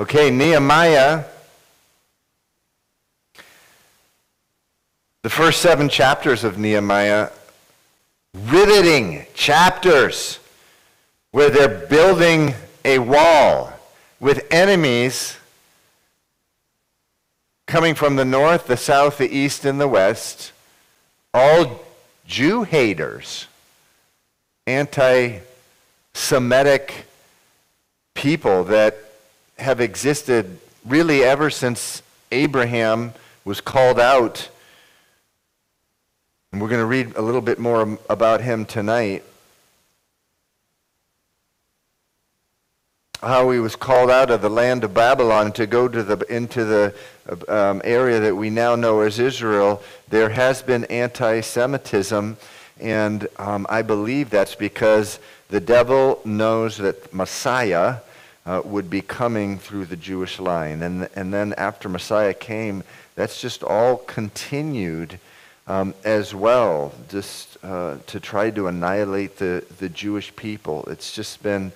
Okay, Nehemiah. The first seven chapters of Nehemiah, riveting chapters where they're building a wall with enemies coming from the north, the south, the east, and the west, all Jew haters, anti Semitic people that have existed really ever since Abraham was called out. And we're going to read a little bit more about him tonight. how he was called out of the land of Babylon to go to the, into the um, area that we now know as Israel, there has been anti Semitism. And um, I believe that's because the devil knows that Messiah uh, would be coming through the Jewish line. And, and then after Messiah came, that's just all continued um, as well, just uh, to try to annihilate the, the Jewish people. It's just been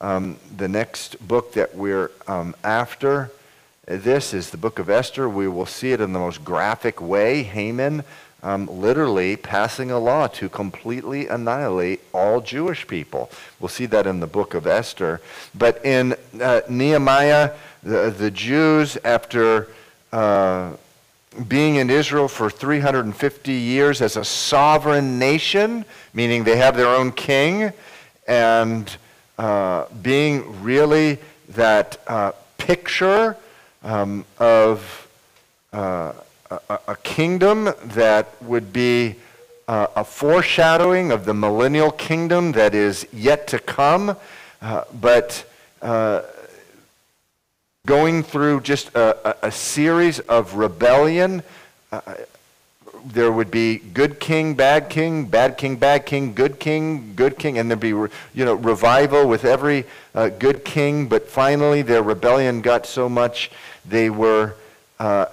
um, the next book that we're um, after this is the book of Esther. We will see it in the most graphic way. Haman um, literally passing a law to completely annihilate all Jewish people. We'll see that in the book of Esther. But in uh, Nehemiah, the, the, Jews, after uh, being in Israel for 350 years as a sovereign nation, meaning they have their own king, and uh, being really that uh, picture um, of uh, a, a, kingdom that would be uh, a foreshadowing of the millennial kingdom that is yet to come, uh, but going through just a, a, series of rebellion there would be good king, bad king, bad king, bad king, good king, good king, and there'd be you know revival with every uh, good king. But finally, their rebellion got so much they were uh,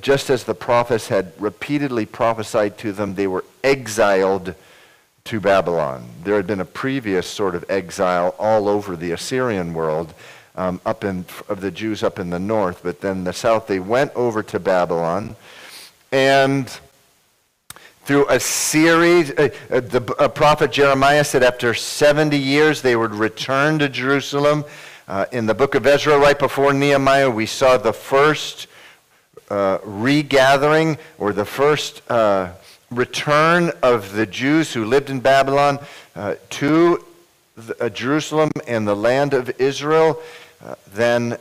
just as the prophets had repeatedly prophesied to them, they were exiled to Babylon. There had been a previous sort of exile all over the Assyrian world. Um, up in of the Jews up in the north, but then the south they went over to Babylon, and through a series. Uh, uh, the uh, prophet Jeremiah said after 70 years they would return to Jerusalem. Uh, in the book of Ezra, right before Nehemiah, we saw the first uh, regathering or the first uh, return of the Jews who lived in Babylon uh, to the, uh, Jerusalem and the land of Israel. Uh, then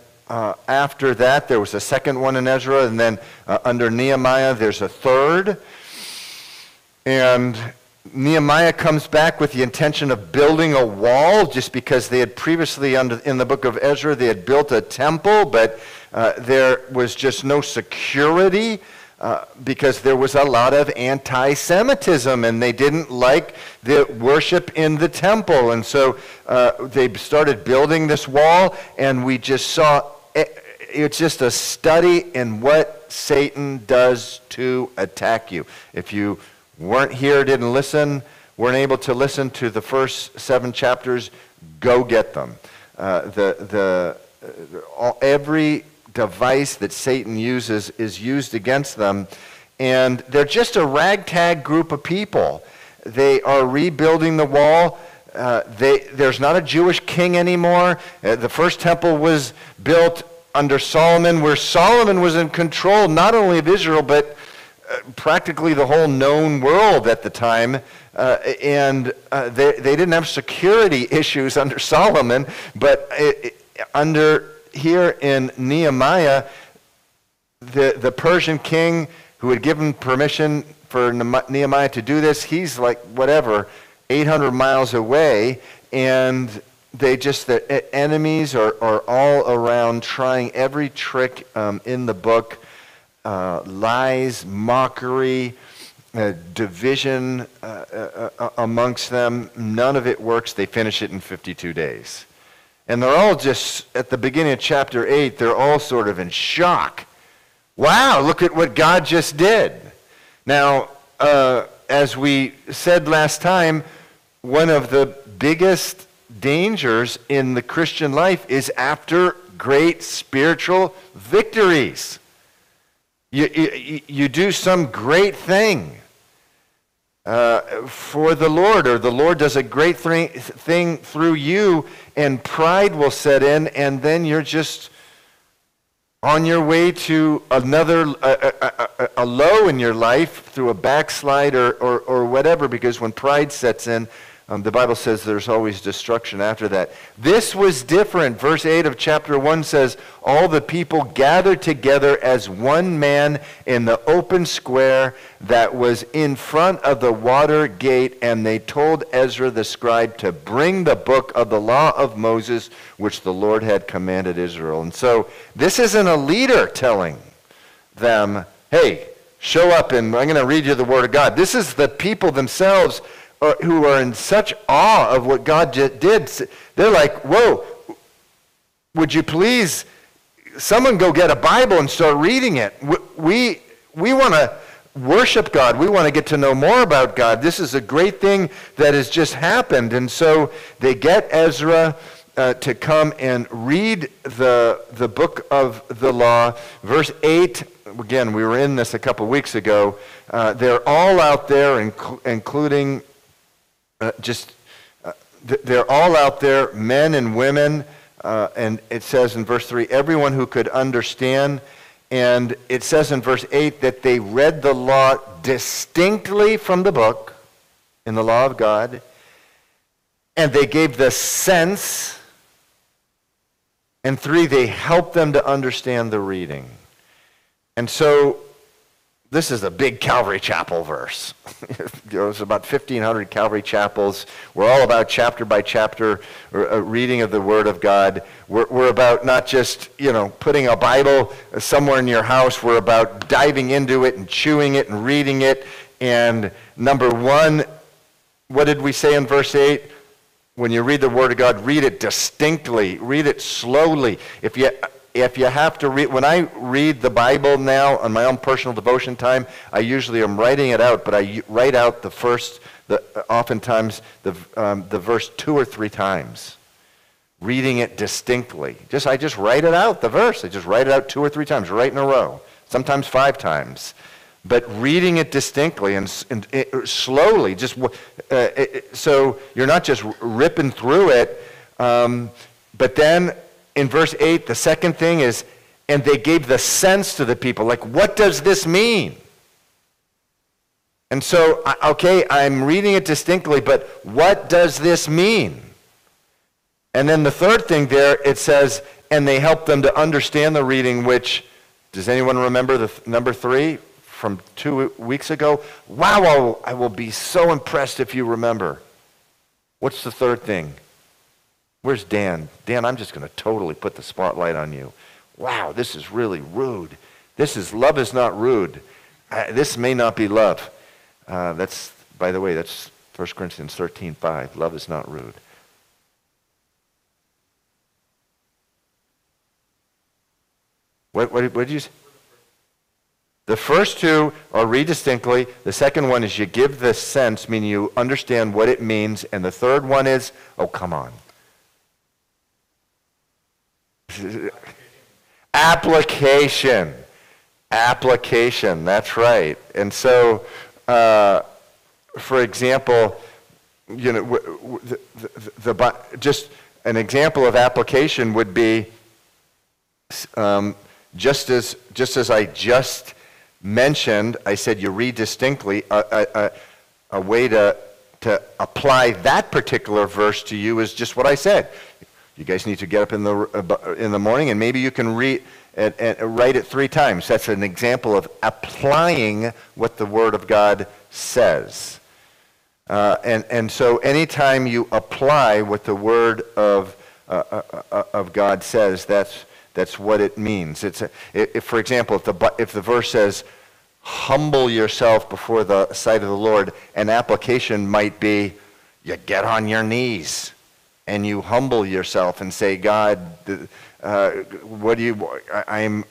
after that, there was a second one in Ezra, and then under Nehemiah, there's a third. And Nehemiah comes back with the intention of building a wall just because they had previously, under, in the book of Ezra, they had built a temple, but uh, there was just no security uh, because there was a lot of anti Semitism and they didn't like the worship in the temple. And so uh, they started building this wall, and we just saw it, it's just a study in what Satan does to attack you. If you weren't here, didn't listen, weren't able to listen to the first seven chapters, go get them. Uh, the, the, uh, all, every device that Satan uses is used against them, and they're just a ragtag group of people. They are rebuilding the wall. Uh, they, there's not a Jewish king anymore. Uh, the first temple was built under Solomon, where Solomon was in control not only of Israel, but practically the whole known world at the time. Uh, and uh, they, they didn't have security issues under Solomon, but it, it, under here in Nehemiah, the, the Persian king who had given permission for Nehemiah to do this, he's like, whatever, 800 miles away, and they just, the enemies are, are all around trying every trick um, in the book uh, lies, mockery, uh, division uh, uh, uh, amongst them. None of it works. They finish it in 52 days. And they're all just, at the beginning of chapter 8, they're all sort of in shock. Wow, look at what God just did. Now, uh, as we said last time, one of the biggest dangers in the Christian life is after great spiritual victories. You, you, you do some great thing uh, for the Lord, or the Lord does a great th- thing through you, and pride will set in, and then you're just on your way to another a, a, a, a low in your life through a backslide or, or, or whatever, because when pride sets in, um, the Bible says there's always destruction after that. This was different. Verse 8 of chapter 1 says, All the people gathered together as one man in the open square that was in front of the water gate, and they told Ezra the scribe to bring the book of the law of Moses, which the Lord had commanded Israel. And so this isn't a leader telling them, Hey, show up and I'm going to read you the word of God. This is the people themselves who are in such awe of what God did, they're like, whoa, would you please, someone go get a Bible and start reading it. We, we want to worship God. We want to get to know more about God. This is a great thing that has just happened. And so they get Ezra uh, to come and read the, the book of the law. Verse 8, again, we were in this a couple weeks ago. Uh, they're all out there, inc- including uh, just, uh, th- they're all out there, men and women. Uh, and it says in verse 3 everyone who could understand. And it says in verse 8 that they read the law distinctly from the book in the law of God. And they gave the sense. And three, they helped them to understand the reading. And so this is a big Calvary Chapel verse. There's about 1,500 Calvary Chapels. We're all about chapter by chapter uh, reading of the Word of God. We're, we're about not just, you know, putting a Bible somewhere in your house. We're about diving into it and chewing it and reading it. And number one, what did we say in verse 8? When you read the Word of God, read it distinctly. Read it slowly. If you if you have to read, when I read the Bible now on my own personal devotion time, I usually am writing it out, but I write out the first, the, oftentimes the, um, the verse two or three times, reading it distinctly. Just I just write it out, the verse. I just write it out two or three times, right in a row, sometimes five times. But reading it distinctly and, and it, slowly, just uh, it, so you're not just ripping through it, um, but then in verse 8, the second thing is, and they gave the sense to the people. Like, what does this mean? And so, okay, I'm reading it distinctly, but what does this mean? And then the third thing there, it says, and they helped them to understand the reading, which, does anyone remember the th- number three from two weeks ago? Wow, I will be so impressed if you remember. What's the third thing? Where's Dan? Dan, I'm just going to totally put the spotlight on you. Wow, this is really rude. This is love is not rude. Uh, this may not be love. Uh, that's, by the way, that's 1 Corinthians 13 5. Love is not rude. What, what, what did you say? The first two are read distinctly. The second one is you give the sense, meaning you understand what it means. And the third one is, oh, come on. Application. Application, that's right. And so, uh, for example, you know, the, the, the, just an example of application would be um, just as just as I just mentioned, I said you read distinctly. A, a, a way to to apply that particular verse to you is just what I said. You guys need to get up in the, uh, in the morning and maybe you can read and, and write it three times. That's an example of applying what the Word of God says. Uh, and, and so anytime you apply what the Word of, uh, uh, uh of God says, that's, that's what it means. It's a, if, for example, if the, if the verse says, humble yourself before the sight of the Lord, an application might be, you get on your knees and you humble yourself and say, God, uh, what do you, I, am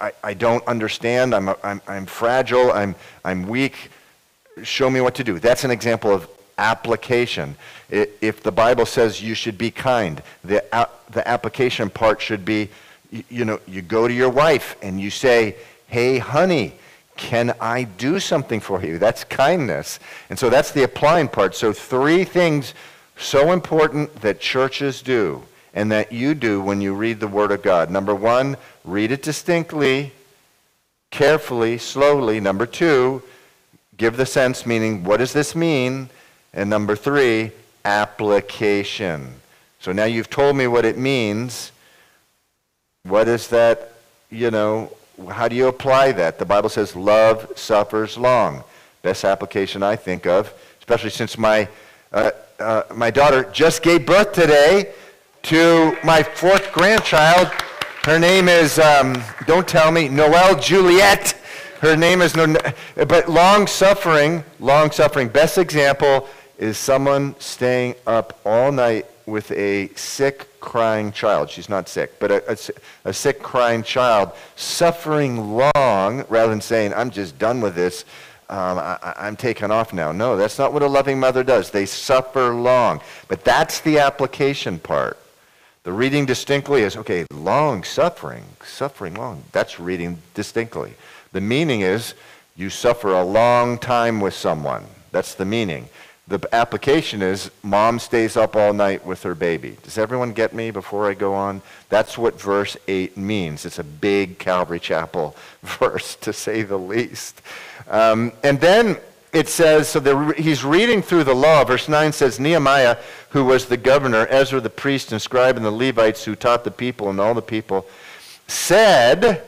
I, I, don't understand. I'm, I'm, I'm fragile. I'm, I'm weak. Show me what to do. That's an example of application. If the Bible says you should be kind, the, the application part should be, you know, you go to your wife and you say, hey, honey, can I do something for you? That's kindness. And so that's the applying part. So three things so important that churches do and that you do when you read the Word of God. Number one, read it distinctly, carefully, slowly. Number two, give the sense, meaning, what does this mean? And number three, application. So now you've told me what it means. What is that, you know, how do you apply that? The Bible says love suffers long. Best application I think of, especially since my, uh, uh, my daughter just gave birth today to my fourth grandchild. Her name is, um, don't tell me, Noelle Juliet. Her name is, no, but long suffering, long suffering. Best example is someone staying up all night with a sick, crying child. She's not sick, but a, a, a, sick, crying child suffering long rather than saying, I'm just done with this. Um, I, I'm taken off now. No, that's not what a loving mother does. They suffer long. But that's the application part. The reading distinctly is okay, long suffering, suffering long. That's reading distinctly. The meaning is you suffer a long time with someone. That's the meaning. The application is mom stays up all night with her baby. Does everyone get me before I go on? That's what verse 8 means. It's a big Calvary Chapel verse, to say the least. Um, and then it says, so the, he's reading through the law. Verse 9 says, Nehemiah, who was the governor, Ezra the priest and scribe, and the Levites who taught the people and all the people, said,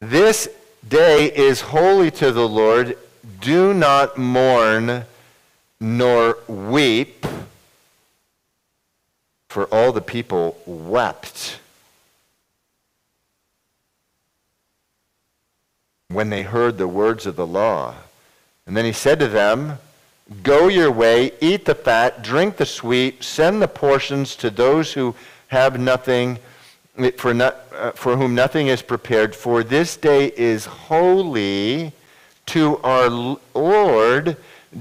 this day is holy to the Lord. Do not mourn nor weep. For all the people wept when they heard the words of the law. And then he said to them, Go your way, eat the fat, drink the sweet, send the portions to those who have nothing for, not, uh, for whom nothing is prepared, for this day is holy to our Lord.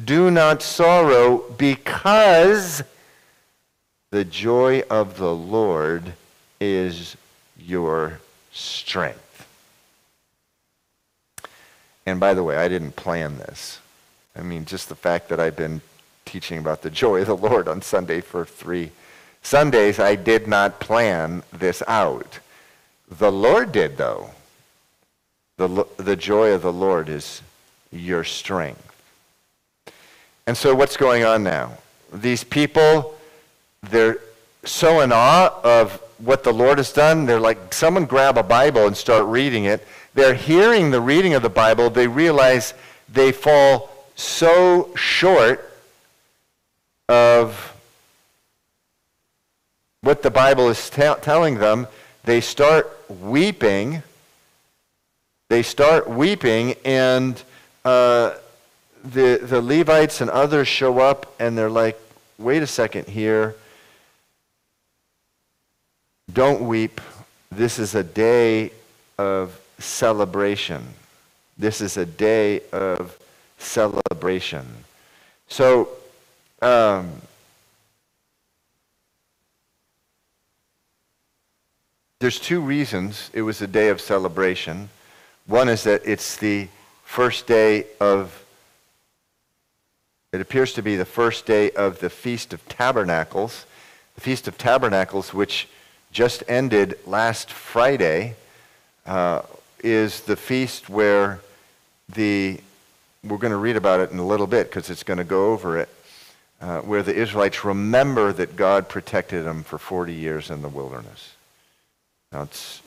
Do not sorrow, because the joy of the Lord is your strength. And by the way, I didn't plan this. I mean, just the fact that I've been teaching about the joy of the Lord on Sunday for three Sundays, I did not plan this out. The Lord did, though. The, the joy of the Lord is your strength. And so, what's going on now? These people, they're so in awe of what the Lord has done. They're like, someone grab a Bible and start reading it. They're hearing the reading of the Bible. They realize they fall so short of what the Bible is t- telling them, they start weeping. They start weeping, and uh, the, the Levites and others show up, and they're like, wait a second here. Don't weep. This is a day of celebration. This is a day of celebration. So, um, There's two reasons it was a day of celebration. One is that it's the first day of, it appears to be the first day of the Feast of Tabernacles. The Feast of Tabernacles, which just ended last Friday, uh, is the feast where the, we're going to read about it in a little bit because it's going to go over it, uh, where the Israelites remember that God protected them for 40 years in the wilderness. Now, it's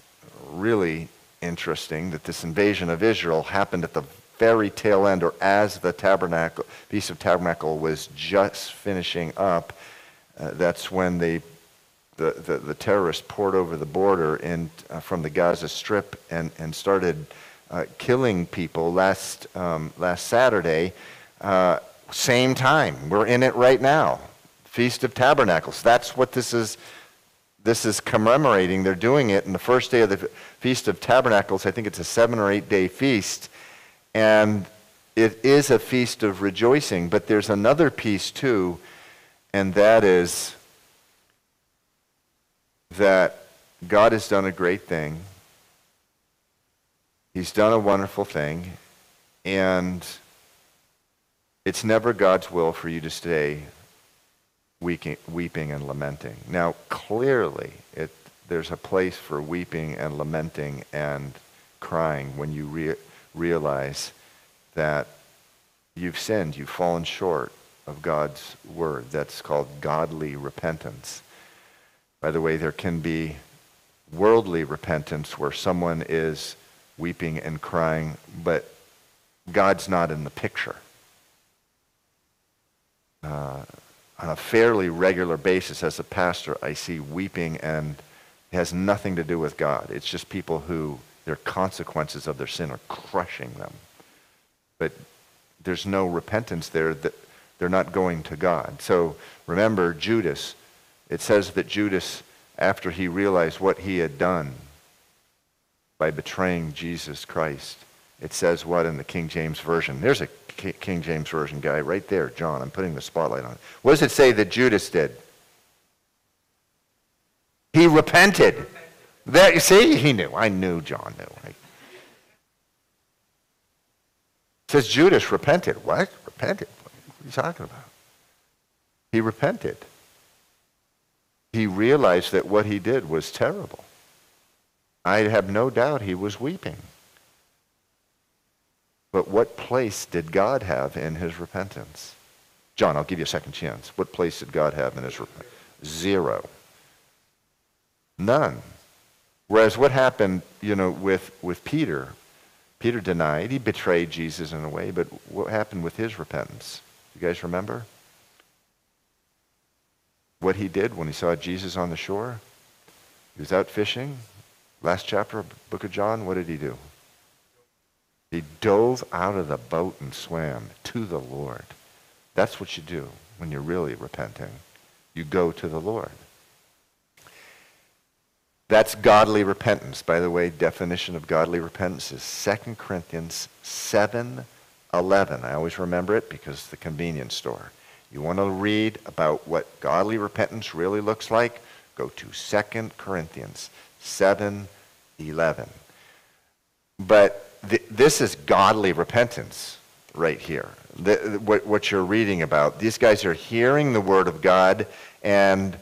really interesting that this invasion of Israel happened at the very tail end, or as the tabernacle, Feast of Tabernacle was just finishing up. Uh, that's when they, the, the, the, terrorists poured over the border in, uh, from the Gaza Strip and, and started uh, killing people last, um, last Saturday. Uh, same time. We're in it right now. Feast of Tabernacles. That's what this is this is commemorating, they're doing it in the first day of the Feast of Tabernacles. I think it's a seven or eight day feast. And it is a feast of rejoicing, but there's another piece too, and that is that God has done a great thing. He's done a wonderful thing, and it's never God's will for you to stay weeping and lamenting. Now, clearly, it, there's a place for weeping and lamenting and crying when you re- realize that you've sinned, you've fallen short of God's word. That's called godly repentance. By the way, there can be worldly repentance where someone is weeping and crying, but God's not in the picture. Uh, on a fairly regular basis as a pastor, I see weeping and it has nothing to do with God. It's just people who their consequences of their sin are crushing them. But there's no repentance there that they're not going to God. So remember Judas. It says that Judas, after he realized what he had done by betraying Jesus Christ, it says what in the King James Version? There's a King James Version guy right there, John. I'm putting the spotlight on it. What does it say that Judas did? He repented. That you see, he knew. I knew John knew. It says Judas repented. What? Repented? What are you talking about? He repented. He realized that what he did was terrible. I have no doubt he was weeping. But what place did God have in his repentance? John, I'll give you a second chance. What place did God have in his repentance? Zero. None. Whereas what happened, you know, with, with Peter, Peter denied, he betrayed Jesus in a way, but what happened with his repentance? You guys remember? What he did when he saw Jesus on the shore? He was out fishing. Last chapter of book of John, what did he do? He dove out of the boat and swam to the Lord. That's what you do when you're really repenting. You go to the Lord. That's godly repentance. By the way, definition of godly repentance is 2 Corinthians 7 11. I always remember it because it's the convenience store. You want to read about what godly repentance really looks like? Go to 2 Corinthians 7 11. But th- this is godly repentance right here. The, what, what you're reading about. These guys are hearing the word of God and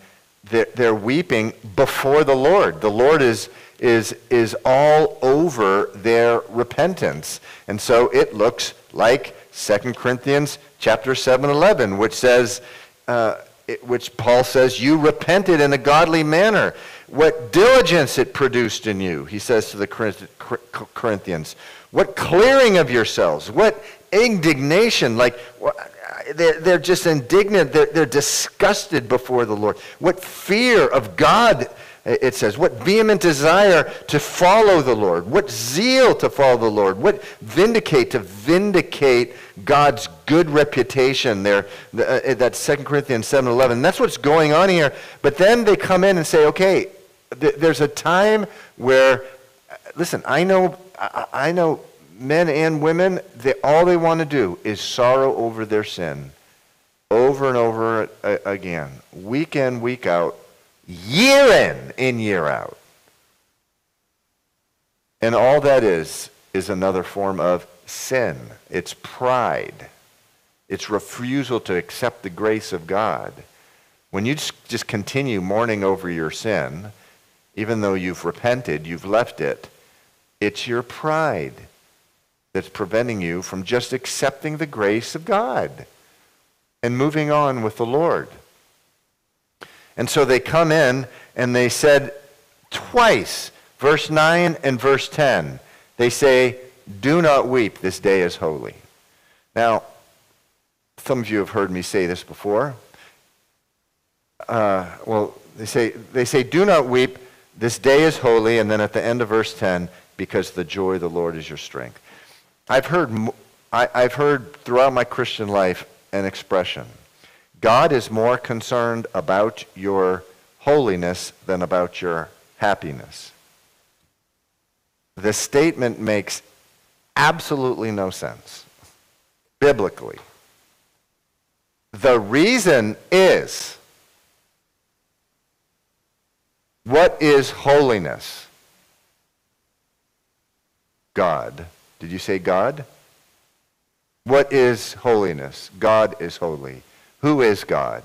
they're, they're weeping before the Lord. The Lord is, is, is all over their repentance. And so it looks like 2 Corinthians chapter 7, 11, which says, uh, it, which Paul says, you repented in a godly manner. What diligence it produced in you, he says to the Corinthians. What clearing of yourselves. What indignation. Like, they're, they're just indignant. They're, they're disgusted before the Lord. What fear of God, it says. What vehement desire to follow the Lord. What zeal to follow the Lord. What vindicate, to vindicate God's good reputation there. Uh, that's 2 Corinthians 7.11. That's what's going on here. But then they come in and say, okay, there's a time where, listen, I know, I, I know men and women, they, all they want to do is sorrow over their sin over and over again, week in, week out, year in, in, year out. And all that is, is another form of sin. It's pride. It's refusal to accept the grace of God. When you just continue mourning over your sin, even though you've repented, you've left it, it's your pride that's preventing you from just accepting the grace of God and moving on with the Lord. And so they come in and they said twice, verse 9 and verse 10, they say, Do not weep, this day is holy. Now, some of you have heard me say this before. Uh, well, they say, they say, Do not weep, this day is holy, and then at the end of verse 10, because the joy of the Lord is your strength. I've heard, I, I've heard throughout my Christian life an expression God is more concerned about your holiness than about your happiness. The statement makes absolutely no sense. biblically. The reason is what is holiness? God. Did you say God? What is holiness? God is holy. Who is God?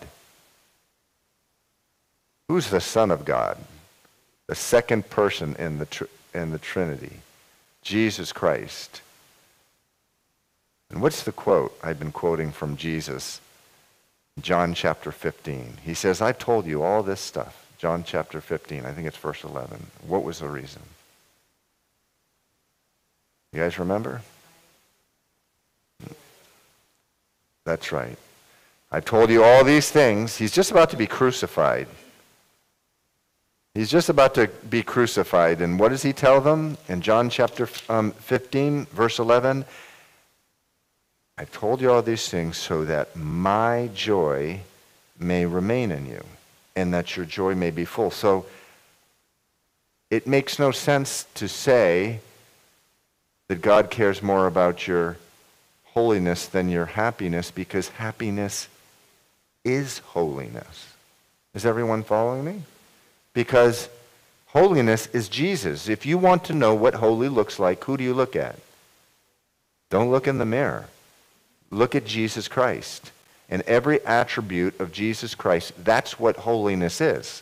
Who's the Son of God? The second person in the, tr- in the Trinity. Jesus Christ. And what's the quote I've been quoting from Jesus? John chapter 15. He says, I've told you all this stuff. John chapter 15, I think it's verse 11. What was the reason? You guys remember? That's right. I've told you all these things. He's just about to be crucified. He's just about to be crucified. And what does he tell them in John chapter um, 15, verse 11? I've told you all these things so that my joy may remain in you and that your joy may be full. So it makes no sense to say that God cares more about your holiness than your happiness because happiness is holiness. Is everyone following me? Because holiness is Jesus. If you want to know what holy looks like, who do you look at? Don't look in the mirror. Look at Jesus Christ. And every attribute of Jesus Christ, that's what holiness is.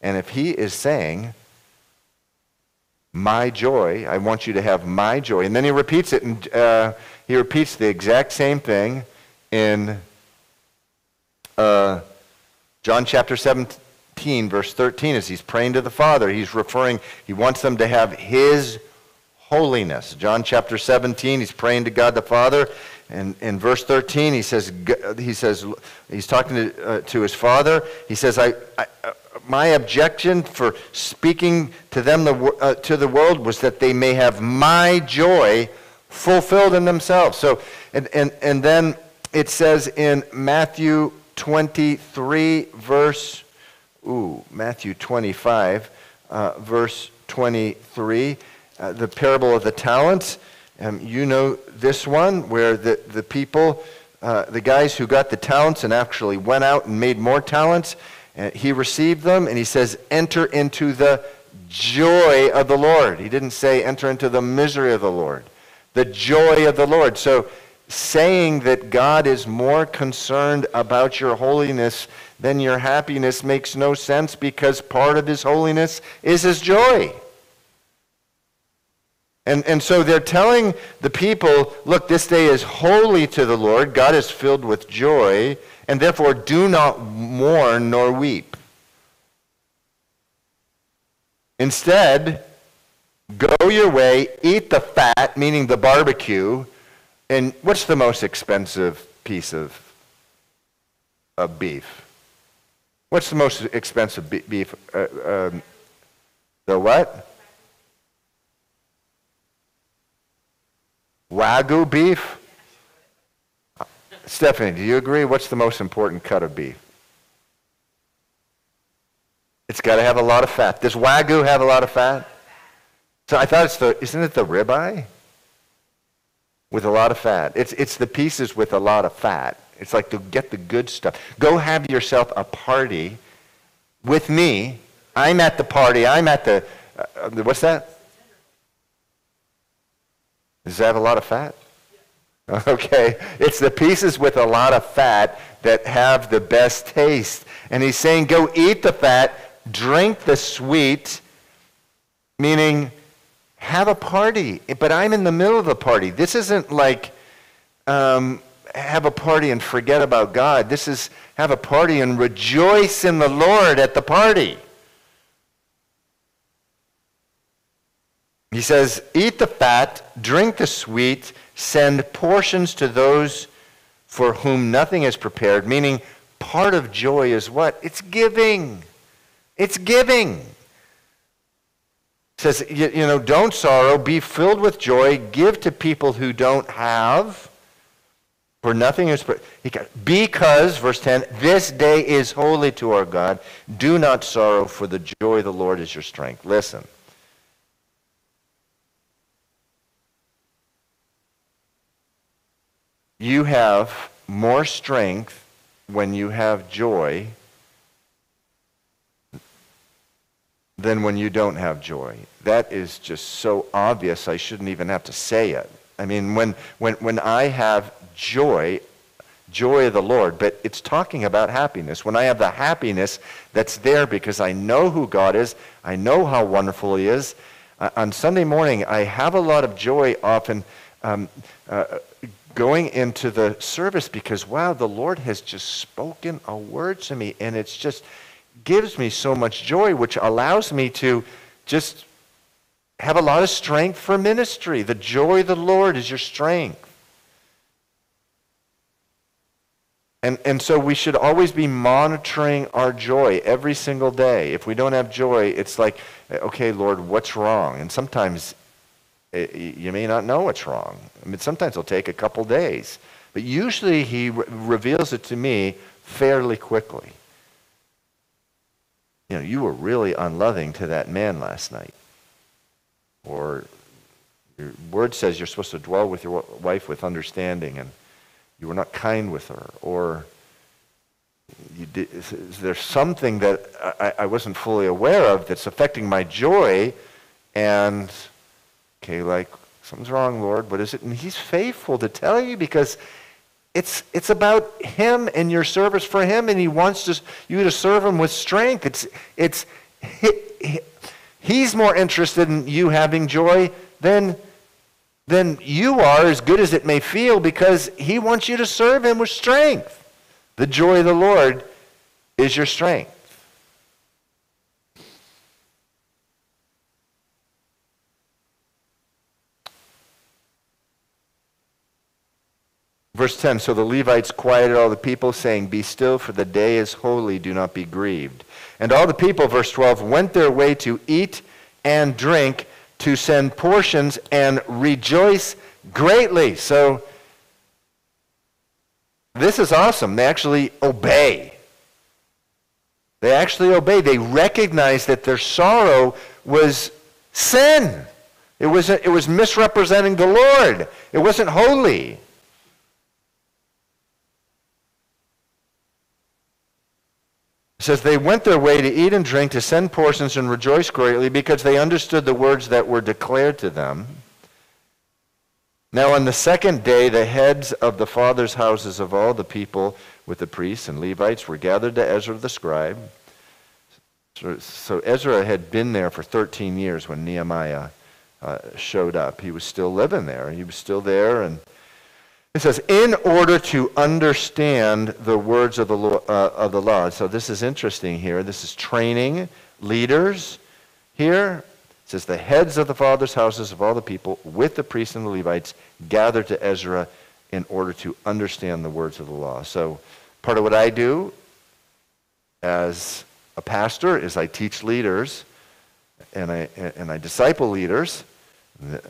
And if he is saying, my joy, I want you to have my joy. And then he repeats it, and uh, he repeats the exact same thing in uh, John chapter 17, verse 13, as he's praying to the Father. He's referring, he wants them to have his holiness. John chapter 17, he's praying to God the Father. And in verse 13, he says, he says he's talking to, uh, to his father. He says, I, I uh, my objection for speaking to them, the, uh, to the world, was that they may have my joy fulfilled in themselves. So, and, and, and then it says in Matthew 23, verse, ooh, Matthew 25, uh, verse 23, uh, the parable of the talents. Um, you know this one where the, the people, uh, the guys who got the talents and actually went out and made more talents, and he received them and he says, enter into the joy of the Lord. He didn't say enter into the misery of the Lord. The joy of the Lord. So saying that God is more concerned about your holiness than your happiness makes no sense because part of his holiness is his joy. And, and so they're telling the people, look, this day is holy to the Lord. God is filled with joy, and therefore do not mourn nor weep. Instead, go your way, eat the fat, meaning the barbecue. And what's the most expensive piece of, of beef? What's the most expensive beef? Uh, um, the what? Wagyu beef? Stephanie, do you agree? What's the most important cut of beef? It's got to have a lot of fat. Does Wagyu have a lot of fat? So I thought it's the, isn't it the ribeye? With a lot of fat. It's, it's the pieces with a lot of fat. It's like to get the good stuff. Go have yourself a party with me. I'm at the party. I'm at the, uh, what's that? Does that have a lot of fat? Okay, it's the pieces with a lot of fat that have the best taste. And he's saying, go eat the fat, drink the sweet, meaning have a party. But I'm in the middle of the party. This isn't like um, have a party and forget about God. This is have a party and rejoice in the Lord at the party. He says, Eat the fat, drink the sweet, send portions to those for whom nothing is prepared, meaning part of joy is what? It's giving. It's giving. Says, you, you know, don't sorrow, be filled with joy, give to people who don't have, for nothing is because, verse 10, this day is holy to our God. Do not sorrow, for the joy of the Lord is your strength. Listen. you have more strength when you have joy than when you don't have joy. That is just so obvious, I shouldn't even have to say it. I mean, when, when, when I have joy, joy of the Lord, but it's talking about happiness. When I have the happiness that's there because I know who God is, I know how wonderful He is. Uh, on Sunday morning, I have a lot of joy often um, uh, going into the service because, wow, the Lord has just spoken a word to me, and it's just gives me so much joy, which allows me to just have a lot of strength for ministry. The joy of the Lord is your strength. And, and so we should always be monitoring our joy every single day. If we don't have joy, it's like, okay, Lord, what's wrong? And sometimes it, eh, you may not know what's wrong. I mean, sometimes it'll take a couple days. But usually he re- reveals it to me fairly quickly. You know, you were really unloving to that man last night. Or your word says you're supposed to dwell with your wife with understanding and you were not kind with her, or did, there something that I, I, wasn't fully aware of that's affecting my joy, and okay, like something's wrong, Lord. What is it? And He's faithful to tell you because it's it's about Him and your service for Him, and He wants to, you to serve Him with strength. It's it's he, he, He's more interested in you having joy than than you are, as good as it may feel, because He wants you to serve Him with strength. The joy of the Lord is your strength. Verse 10 So the Levites quieted all the people, saying, Be still, for the day is holy, do not be grieved. And all the people, verse 12, went their way to eat and drink to send portions and rejoice greatly. So this is awesome. They actually obey. They actually obey. They recognize that their sorrow was sin. It was, it was misrepresenting the Lord. It wasn't holy. Says they went their way to eat and drink, to send portions and rejoice greatly because they understood the words that were declared to them. Now on the second day, the heads of the fathers' houses of all the people with the priests and Levites were gathered to Ezra the scribe. So, so Ezra had been there for 13 years when Nehemiah uh, showed up. He was still living there. He was still there and it says, in order to understand the words of the, law, uh, of the law. So this is interesting here. This is training leaders here. It says, the heads of the fathers' houses of all the people with the priests and the Levites gathered to Ezra in order to understand the words of the law. So part of what I do as a pastor is I teach leaders and I, and I disciple leaders the,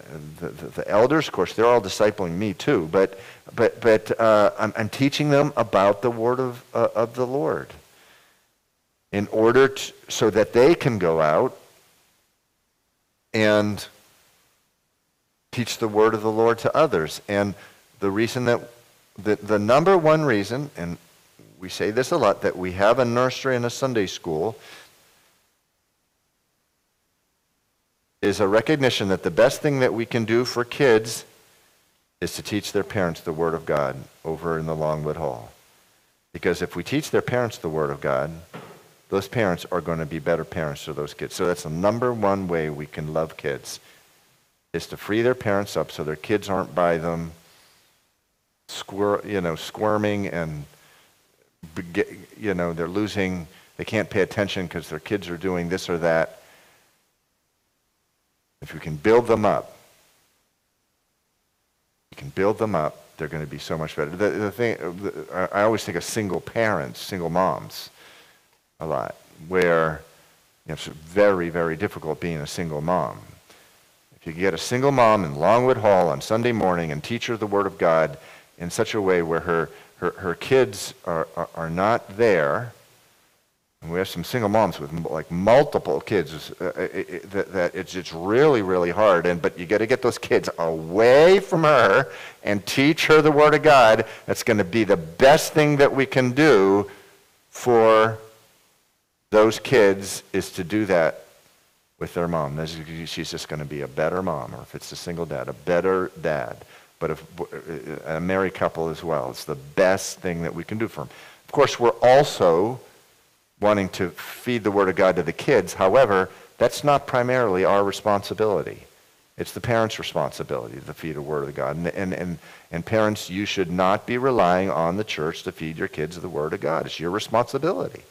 the, the, elders, of course, they're all discipling me too, but, but, but uh, I'm, I'm, teaching them about the word of, uh, of the Lord in order to, so that they can go out and teach the word of the Lord to others. And the reason that, the, the number one reason, and we say this a lot, that we have a nursery and a Sunday school is a recognition that the best thing that we can do for kids is to teach their parents the Word of God over in the Longwood Hall. Because if we teach their parents the Word of God, those parents are going to be better parents to those kids. So that's the number one way we can love kids is to free their parents up so their kids aren't by them squir- you know, squirming and you know, they're losing, they can't pay attention because their kids are doing this or that. If we can build them up, you can build them up, they're going to be so much better. The, the thing, the, I always think of single parents, single moms, a lot, where you know, it's very, very difficult being a single mom. If you get a single mom in Longwood Hall on Sunday morning and teach her the Word of God in such a way where her, her, her kids are, are, are not there, And we have some single moms with like multiple kids uh, uh it, that, that it's, it's really, really hard. And, but you got to get those kids away from her and teach her the Word of God. That's going to be the best thing that we can do for those kids is to do that with their mom. She's just going to be a better mom, or if it's a single dad, a better dad. But if, a married couple as well. It's the best thing that we can do for them. Of course, we're also wanting to feed the Word of God to the kids. However, that's not primarily our responsibility. It's the parents' responsibility to feed the Word of God. And, and, and, and parents, you should not be relying on the church to feed your kids the Word of God. It's your responsibility.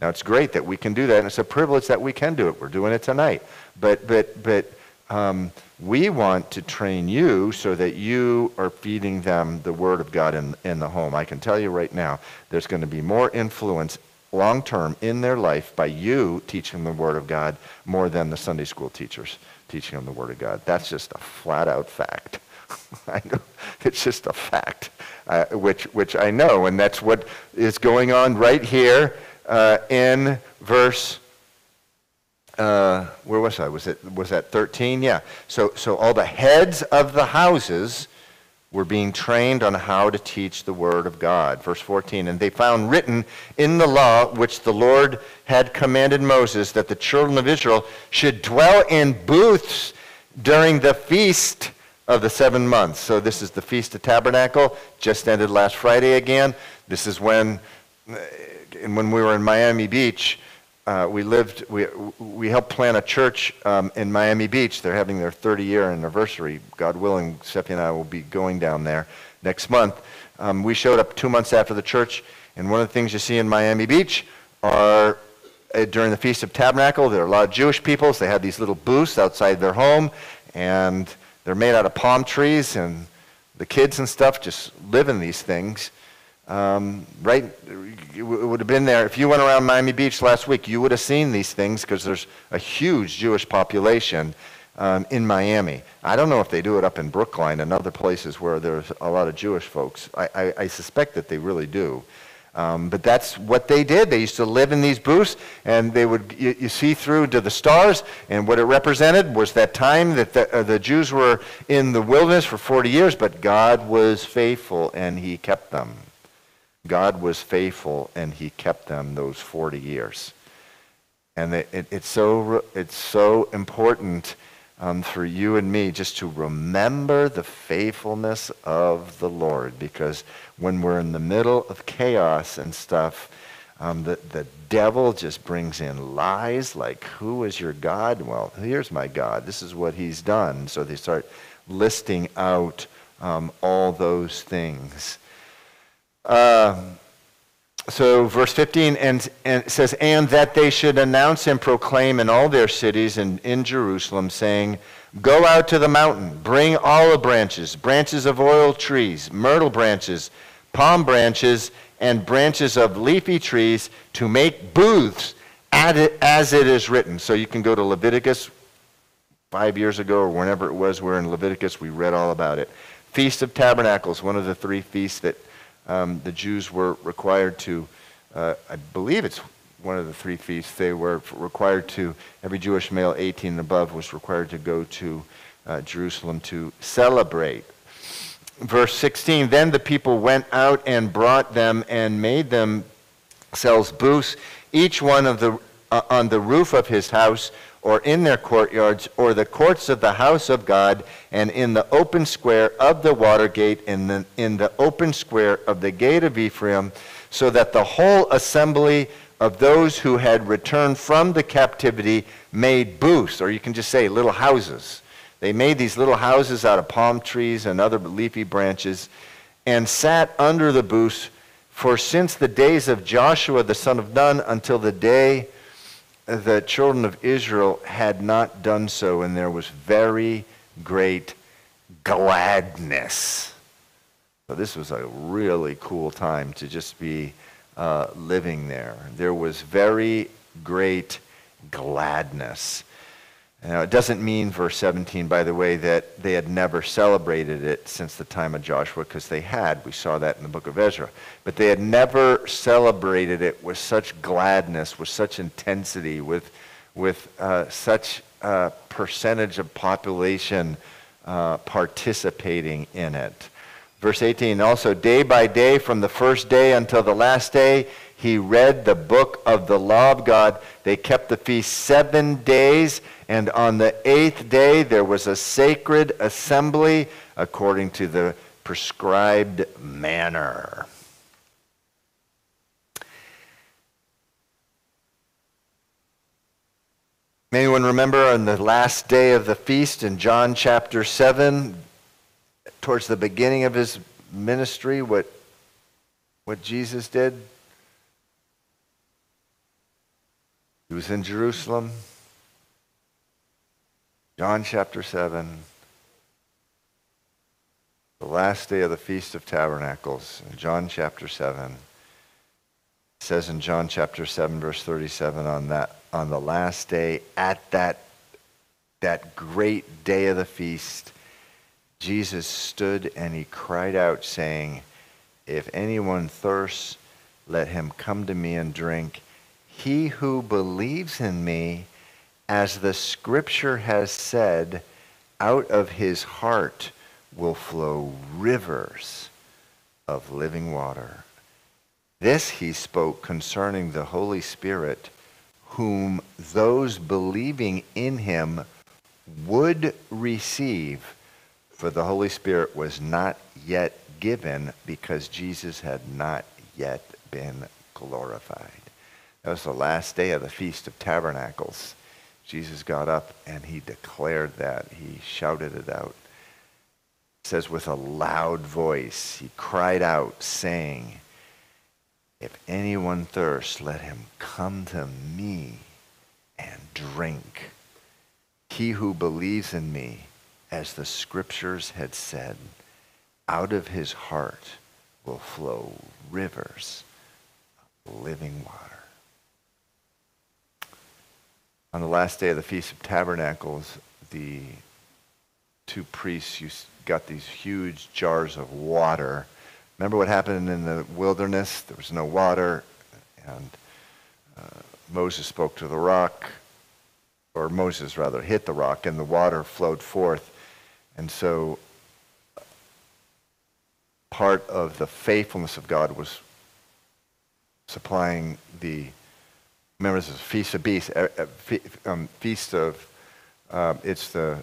Now, it's great that we can do that, and it's a privilege that we can do it. We're doing it tonight. But, but, but um, we want to train you so that you are feeding them the Word of God in, in the home. I can tell you right now, there's going to be more influence long term in their life by you teaching them the Word of God more than the Sunday school teachers teaching them the Word of God. That's just a flat out fact. I know it's just a fact, uh, which which I know, and that's what is going on right here uh, in verse. Uh, where was I? Was it was that 13? Yeah. So so all the heads of the houses were being trained on how to teach the Word of God. Verse 14, and they found written in the law which the Lord had commanded Moses that the children of Israel should dwell in booths during the feast of the seven months. So this is the Feast of Tabernacle, just ended last Friday again. This is when, and when we were in Miami Beach, uh, we lived, we, we helped plant a church um, in Miami Beach. They're having their 30 year anniversary. God willing, Seppi and I will be going down there next month. Um, we showed up two months after the church, and one of the things you see in Miami Beach are uh, during the Feast of Tabernacle, there are a lot of Jewish people. So they have these little booths outside their home, and they're made out of palm trees, and the kids and stuff just live in these things. Um, right, it would have been there. If you went around Miami Beach last week, you would have seen these things because there's a huge Jewish population um, in Miami. I don't know if they do it up in Brookline and other places where there's a lot of Jewish folks. I, I, I suspect that they really do. Um, but that's what they did. They used to live in these booths, and they would you, you see through to the stars. And what it represented was that time that the, uh, the Jews were in the wilderness for 40 years, but God was faithful and He kept them. God was faithful and he kept them those 40 years. And it, it, it's, so, it's so important um, for you and me just to remember the faithfulness of the Lord because when we're in the middle of chaos and stuff, um, the, the devil just brings in lies like, Who is your God? Well, here's my God. This is what he's done. So they start listing out um, all those things. Um, so verse 15 and, and says, And that they should announce and proclaim in all their cities and in Jerusalem, saying, Go out to the mountain, bring olive branches, branches of oil trees, myrtle branches, palm branches, and branches of leafy trees to make booths as it is written. So you can go to Leviticus five years ago or whenever it was, we're in Leviticus, we read all about it. Feast of Tabernacles, one of the three feasts that um, the Jews were required to, uh, I believe it's one of the three feasts, they were required to, every Jewish male 18 and above was required to go to uh, Jerusalem to celebrate. Verse 16 Then the people went out and brought them and made themselves booths, each one of the, uh, on the roof of his house or in their courtyards, or the courts of the house of God, and in the open square of the water gate, in the, in the open square of the gate of Ephraim, so that the whole assembly of those who had returned from the captivity made booths, or you can just say little houses. They made these little houses out of palm trees and other leafy branches, and sat under the booths for since the days of Joshua the son of Nun until the day the children of Israel had not done so, and there was very great gladness. So, this was a really cool time to just be uh, living there. There was very great gladness. Now, it doesn't mean, verse 17, by the way, that they had never celebrated it since the time of Joshua, because they had. We saw that in the book of Ezra. But they had never celebrated it with such gladness, with such intensity, with, with uh, such a percentage of population uh, participating in it. Verse 18 also, day by day, from the first day until the last day, he read the book of the law of God. They kept the feast seven days, and on the eighth day there was a sacred assembly according to the prescribed manner. Anyone remember on the last day of the feast in John chapter 7, towards the beginning of his ministry, what, what Jesus did? He was in Jerusalem. John chapter 7. The last day of the Feast of Tabernacles. John chapter 7. It says in John chapter 7, verse 37, on that on the last day, at that, that great day of the feast, Jesus stood and he cried out, saying, If anyone thirsts, let him come to me and drink. He who believes in me, as the scripture has said, out of his heart will flow rivers of living water. This he spoke concerning the Holy Spirit, whom those believing in him would receive, for the Holy Spirit was not yet given because Jesus had not yet been glorified. That was the last day of the Feast of Tabernacles. Jesus got up and he declared that. He shouted it out. It says, with a loud voice, he cried out, saying, If anyone thirsts, let him come to me and drink. He who believes in me, as the scriptures had said, out of his heart will flow rivers of living water on the last day of the Feast of Tabernacles, the two priests got these huge jars of water. Remember what happened in the wilderness? There was no water, and uh, Moses spoke to the rock, or Moses rather hit the rock, and the water flowed forth. And so part of the faithfulness of God was supplying the remember this is Feast of Beasts, uh, uh, um, Feast of, uh, it's the,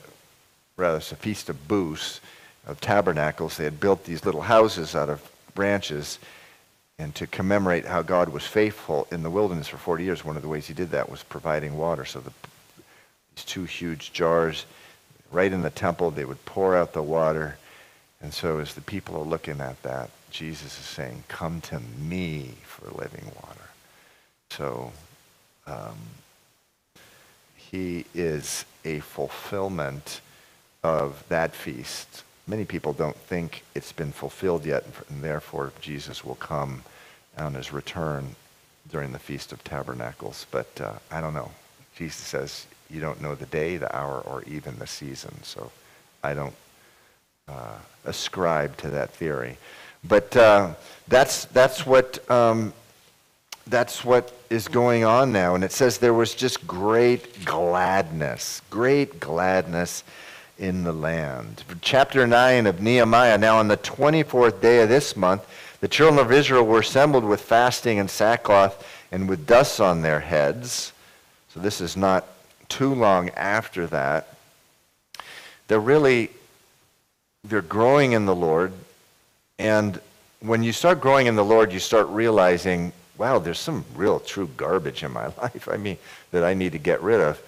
rather it's the Feast of Booths, of Tabernacles. They had built these little houses out of branches, and to commemorate how God was faithful in the wilderness for 40 years, one of the ways he did that was providing water. So the, these two huge jars, right in the temple, they would pour out the water. And so as the people are looking at that, Jesus is saying, come to me for living water. So um, he is a fulfillment of that feast. Many people don't think it's been fulfilled yet, and therefore Jesus will come on his return during the Feast of Tabernacles. But uh, I don't know. Jesus says, You don't know the day, the hour, or even the season. So I don't uh, ascribe to that theory. But uh, that's, that's what um, that's what is going on now. And it says there was just great gladness, great gladness in the land. Chapter 9 of Nehemiah. Now, on the 24th day of this month, the children of Israel were assembled with fasting and sackcloth and with dust on their heads. So, this is not too long after that. They're really they're growing in the Lord. And when you start growing in the Lord, you start realizing wow, there's some real true garbage in my life, I mean, that I need to get rid of.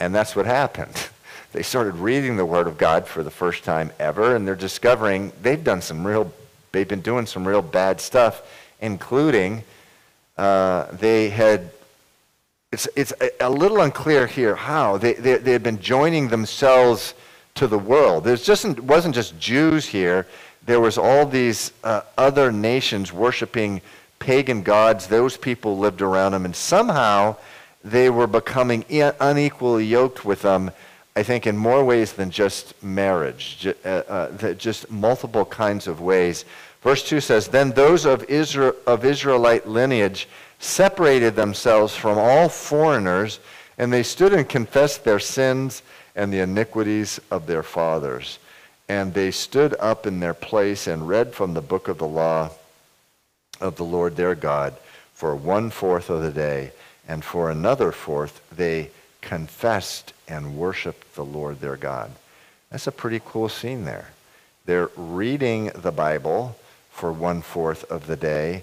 And that's what happened. They started reading the Word of God for the first time ever, and they're discovering they've done some real, they've been doing some real bad stuff, including uh, they had, it's, it's a little unclear here how, they, they, they had been joining themselves to the world. There's just, wasn't just Jews here, there was all these uh, other nations worshiping pagan gods. Those people lived around them, and somehow they were becoming unequally yoked with them, I think, in more ways than just marriage, uh, uh, just multiple kinds of ways. Verse 2 says, Then those of, of Israelite lineage separated themselves from all foreigners, and they stood and confessed their sins and the iniquities of their fathers. And they stood up in their place and read from the book of the law of the Lord their God for one fourth of the day, and for another fourth they confessed and worshiped the Lord their God. That's a pretty cool scene there. They're reading the Bible for one fourth of the day,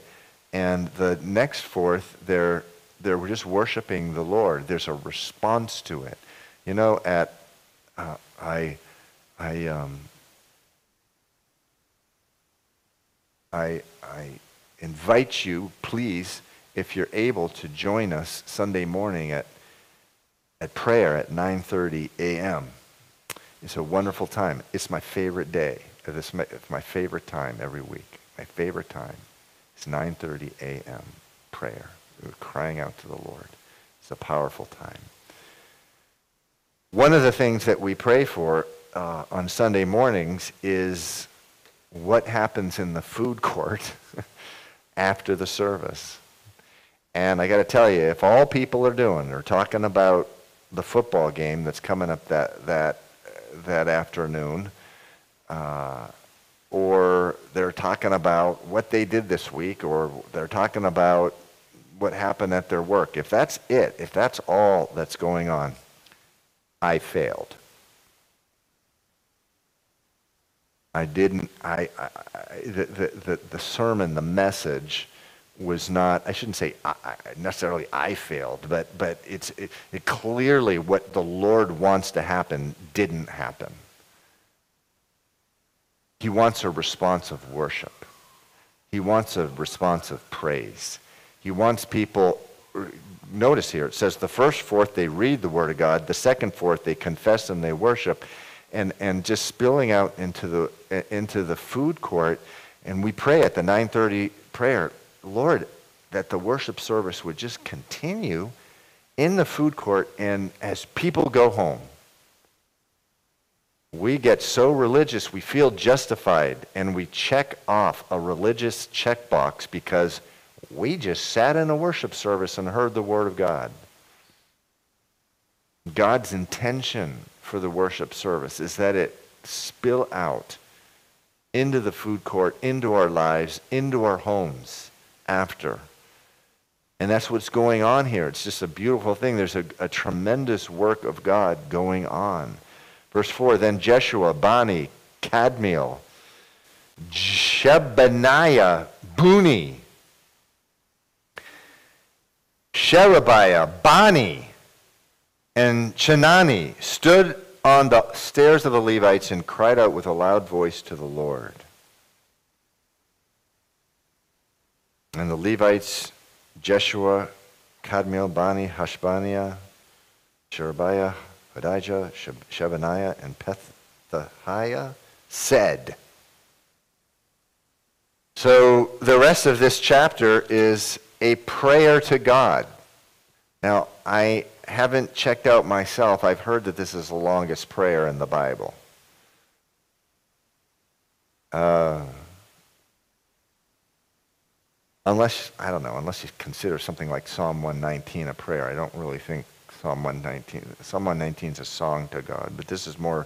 and the next fourth they're they're just worshiping the Lord. There's a response to it. You know, at uh, I I um, I I invite you, please, if you're able, to join us Sunday morning at, at prayer at 9.30 a.m. It's a wonderful time. It's my favorite day. It's my, it's my favorite time every week. My favorite time is 9.30 a.m. prayer. We're crying out to the Lord. It's a powerful time. One of the things that we pray for uh, on Sunday mornings is what happens in the food court after the service. And I got to tell you, if all people are doing are talking about the football game that's coming up that that that afternoon, uh, or they're talking about what they did this week, or they're talking about what happened at their work. If that's it, if that's all that's going on, I failed. I didn't, I, I, the, the, the sermon, the message was not, I shouldn't say I, necessarily I failed, but, but it's it, it clearly what the Lord wants to happen didn't happen. He wants a response of worship. He wants a response of praise. He wants people, notice here, it says the first fourth they read the Word of God, the second fourth they confess and they worship, and, and just spilling out into the, uh, into the food court. And we pray at the 930 prayer, Lord, that the worship service would just continue in the food court. And as people go home, we get so religious, we feel justified, and we check off a religious checkbox because we just sat in a worship service and heard the Word of God. God's intention for the worship service is that it spill out into the food court, into our lives, into our homes after. And that's what's going on here. It's just a beautiful thing. There's a, a tremendous work of God going on. Verse 4 Then Jeshua, Bani, Kadmiel, Shebaniah, Bunni, Sherebiah, Bani, and Chenani stood on the stairs of the Levites and cried out with a loud voice to the Lord. And the Levites, Jeshua, Kadmiel, Bani, Hashabniah, Sherebiah, Hodijah, Shebaniah, and Pethahiah said. So the rest of this chapter is a prayer to God. Now, I haven't checked out myself, I've heard that this is the longest prayer in the Bible. Uh, unless, I don't know, unless you consider something like Psalm 119 a prayer. I don't really think Psalm 119, Psalm 119 is a song to God, but this is more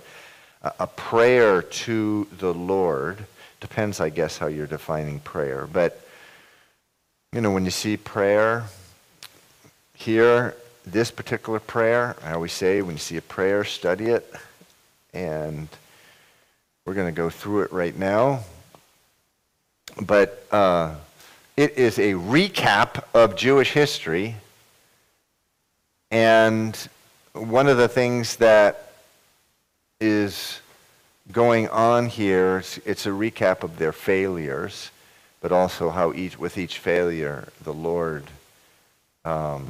a, a prayer to the Lord. Depends, I guess, how you're defining prayer. But, you know, when you see prayer, here this particular prayer, I always say when you see a prayer, study it. And we're going to go through it right now. But uh, it is a recap of Jewish history. And one of the things that is going on here, it's a recap of their failures, but also how each, with each failure, the Lord um,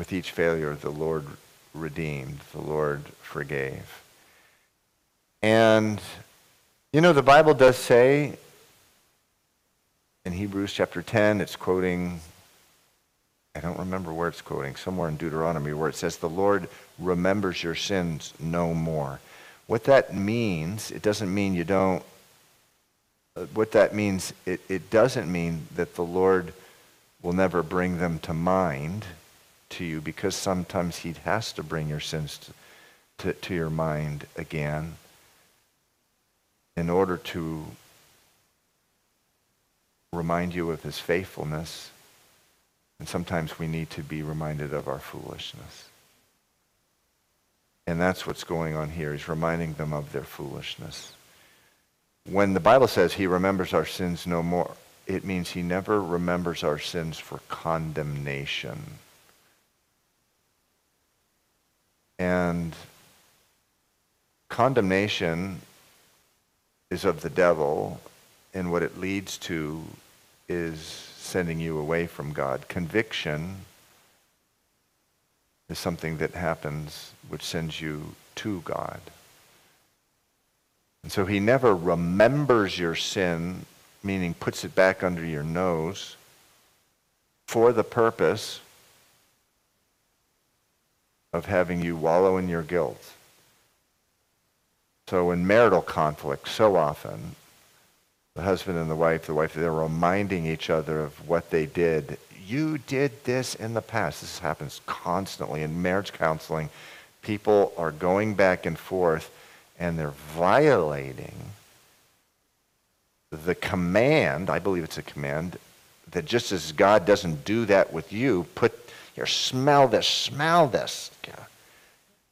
with each failure, the Lord redeemed, the Lord forgave. And, you know, the Bible does say in Hebrews chapter 10, it's quoting I don't remember where it's quoting, somewhere in Deuteronomy, where it says, The Lord remembers your sins no more. What that means, it doesn't mean you don't, uh, what that means, it, it doesn't mean that the Lord will never bring them to mind to you because sometimes he has to bring your sins to, to, to your mind again in order to remind you of his faithfulness. And sometimes we need to be reminded of our foolishness. And that's what's going on here. He's reminding them of their foolishness. When the Bible says he remembers our sins no more, it means he never remembers our sins for condemnation. And condemnation is of the devil, and what it leads to is sending you away from God. Conviction is something that happens which sends you to God. And so he never remembers your sin, meaning puts it back under your nose, for the purpose of having you wallow in your guilt. So in marital conflict, so often, the husband and the wife, the wife, they're reminding each other of what they did. You did this in the past. This happens constantly in marriage counseling. People are going back and forth and they're violating the command, I believe it's a command, that just as God doesn't do that with you, put here, smell this, smell this.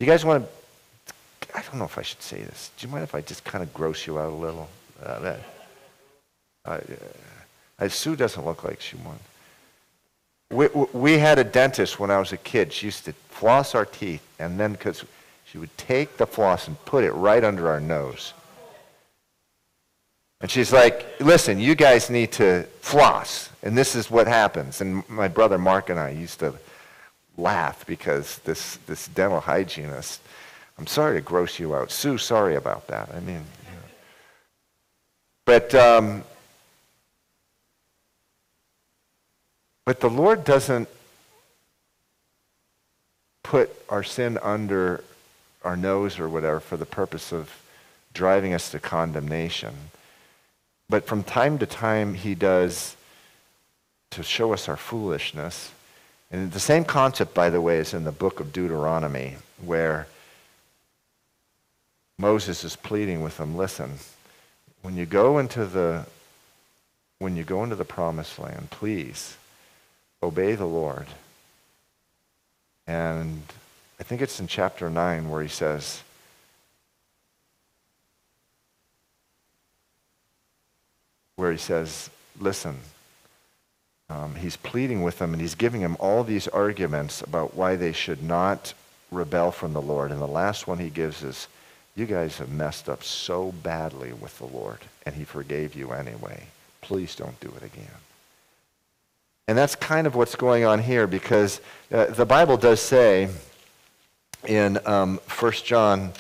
You guys want to I don't know if I should say this. Do you mind if I just kind of gross you out a little? Uh, that, uh, uh, Sue doesn't look like she won. We, we had a dentist when I was a kid. She used to floss our teeth, and then because she would take the floss and put it right under our nose. And she's like, listen, you guys need to floss. And this is what happens. And my brother Mark and I used to laugh because this, this dental hygienist I'm sorry to gross you out. Sue, sorry about that. I mean, but um, but the Lord doesn't put our sin under our nose or whatever for the purpose of driving us to condemnation. But from time to time, He does to show us our foolishness. And the same concept, by the way, is in the book of Deuteronomy, where Moses is pleading with them, listen, when you go into the when you go into the promised land, please obey the Lord. And I think it's in chapter 9 where he says, where he says, listen, um, he's pleading with them and he's giving them all these arguments about why they should not rebel from the Lord. And the last one he gives is, you guys have messed up so badly with the Lord, and He forgave you anyway. Please don't do it again. And that's kind of what's going on here because uh, the Bible does say in um, 1 John,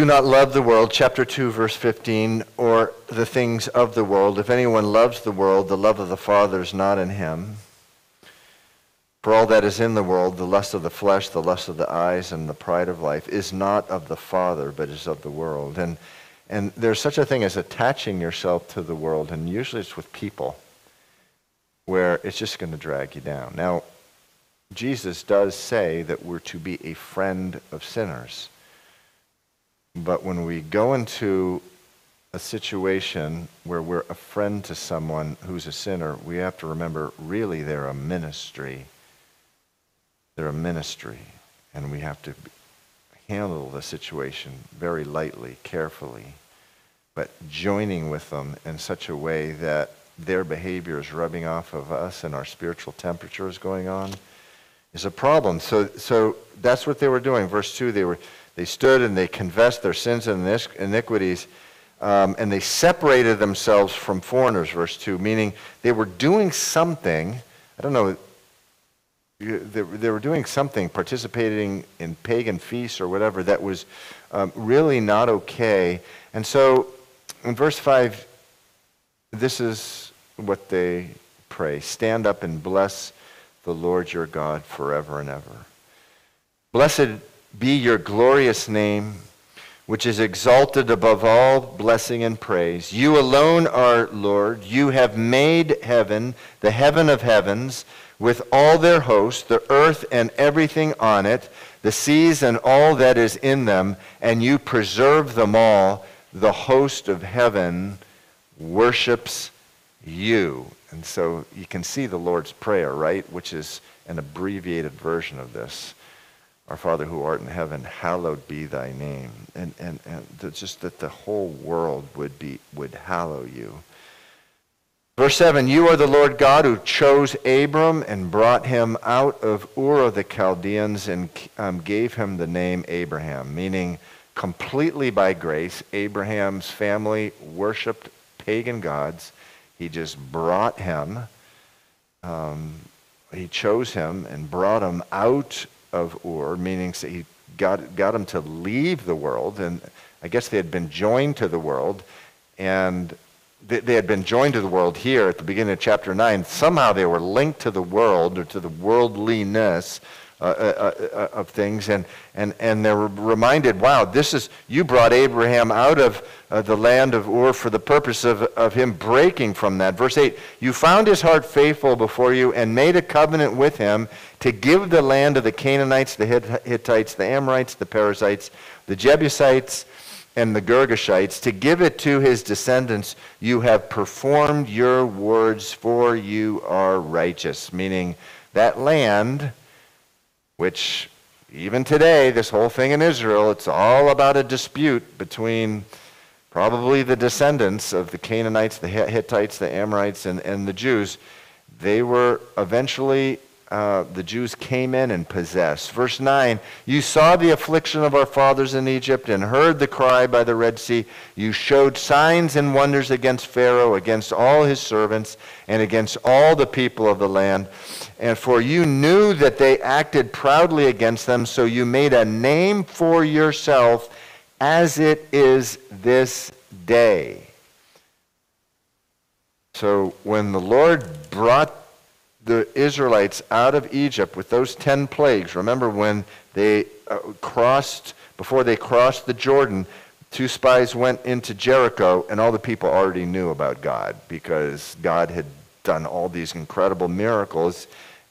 do not love the world, chapter 2, verse 15, or the things of the world. If anyone loves the world, the love of the Father is not in him. For all that is in the world, the lust of the flesh, the lust of the eyes, and the pride of life, is not of the Father, but is of the world. And, and there's such a thing as attaching yourself to the world, and usually it's with people, where it's just going to drag you down. Now, Jesus does say that we're to be a friend of sinners. But when we go into a situation where we're a friend to someone who's a sinner, we have to remember really they're a ministry they're a ministry, and we have to handle the situation very lightly, carefully, but joining with them in such a way that their behavior is rubbing off of us and our spiritual temperature is going on is a problem. So, so that's what they were doing. Verse 2, they, were, they stood and they confessed their sins and iniquities, um, and they separated themselves from foreigners, verse 2, meaning they were doing something. I don't know, they, were doing something, participating in pagan feasts or whatever, that was um, really not okay. And so in verse 5, this is what they pray Stand up and bless the Lord your God forever and ever. Blessed be your glorious name, which is exalted above all blessing and praise. You alone are Lord. You have made heaven, the heaven of heavens, with all their hosts, the earth and everything on it, the seas and all that is in them, and you preserve them all. The host of heaven worships you. And so you can see the Lord's Prayer, right? Which is an abbreviated version of this. Our Father who art in heaven, hallowed be thy name. And, and, and just that the whole world would, be, would hallow you. Verse 7 You are the Lord God who chose Abram and brought him out of Ur of the Chaldeans and um, gave him the name Abraham, meaning completely by grace. Abraham's family worshiped pagan gods. He just brought him, um, he chose him and brought him out of Ur, meaning he got, got him to leave the world. And I guess they had been joined to the world. And they, they had been joined to the world here at the beginning of chapter 9. Somehow they were linked to the world or to the worldliness uh, uh, uh, of things, and, and, and they're reminded, wow, this is, you brought Abraham out of uh, the land of Ur for the purpose of, of him breaking from that. Verse 8, you found his heart faithful before you and made a covenant with him to give the land of the Canaanites, the Hittites, the Amorites, the Perizzites, the Jebusites, and the Girgashites, to give it to his descendants. You have performed your words, for you are righteous. Meaning that land which even today, this whole thing in Israel, it's all about a dispute between probably the descendants of the Canaanites, the Hittites, the Amorites, and, and the Jews. They were eventually uh, the Jews came in and possessed. Verse 9 You saw the affliction of our fathers in Egypt and heard the cry by the Red Sea. You showed signs and wonders against Pharaoh, against all his servants, and against all the people of the land. And for you knew that they acted proudly against them, so you made a name for yourself as it is this day. So when the Lord brought the Israelites out of Egypt with those 10 plagues. Remember when they uh, crossed, before they crossed the Jordan, two spies went into Jericho, and all the people already knew about God because God had done all these incredible miracles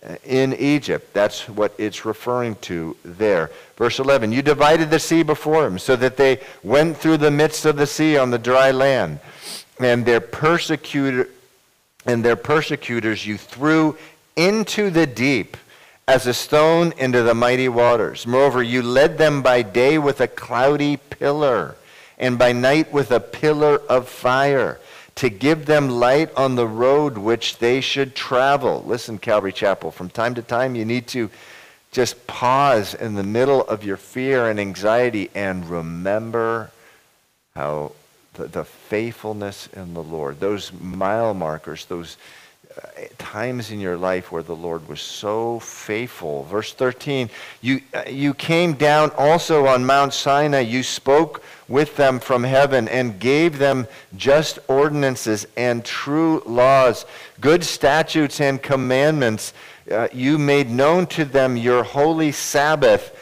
uh, in Egypt. That's what it's referring to there. Verse 11 You divided the sea before them so that they went through the midst of the sea on the dry land, and their persecutor and their persecutors you threw into the deep as a stone into the mighty waters. Moreover, you led them by day with a cloudy pillar, and by night with a pillar of fire, to give them light on the road which they should travel. Listen, Calvary Chapel, from time to time you need to just pause in the middle of your fear and anxiety and remember how the, the faithfulness in the Lord, those mile markers, those uh, times in your life where the Lord was so faithful. Verse 13, you, uh, you came down also on Mount Sinai. You spoke with them from heaven and gave them just ordinances and true laws, good statutes and commandments. Uh, you made known to them your holy Sabbath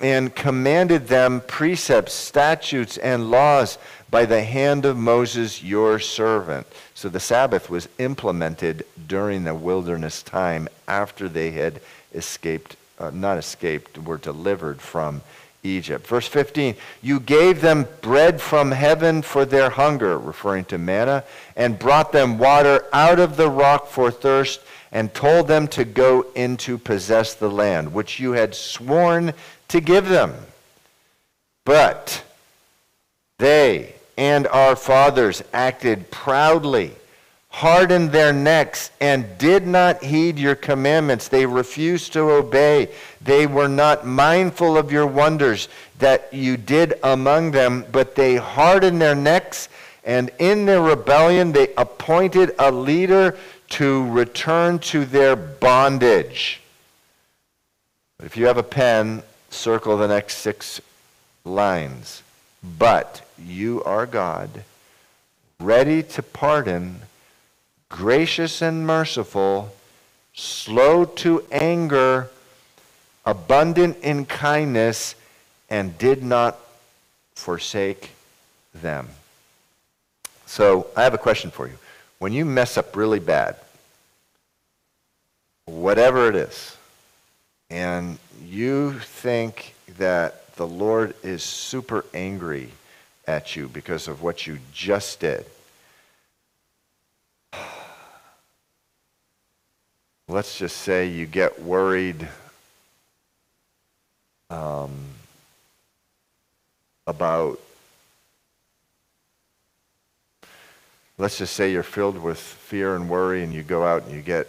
and commanded them precepts, statutes, and laws by the hand of Moses, your servant. So the Sabbath was implemented during the wilderness time after they had escaped, uh, not escaped, were delivered from Egypt. Verse 15, you gave them bread from heaven for their hunger, referring to manna, and brought them water out of the rock for thirst, and told them to go in to possess the land, which you had sworn to give them. But they, and our fathers acted proudly, hardened their necks, and did not heed your commandments. They refused to obey. They were not mindful of your wonders that you did among them, but they hardened their necks, and in their rebellion they appointed a leader to return to their bondage. If you have a pen, circle the next six lines. But you are God, ready to pardon, gracious and merciful, slow to anger, abundant in kindness, and did not forsake them. So I have a question for you. When you mess up really bad, whatever it is, and you think that the Lord is super angry at you because of what you just did, let's just say you get worried um, about let's just say you're filled with fear and worry and you go out and you get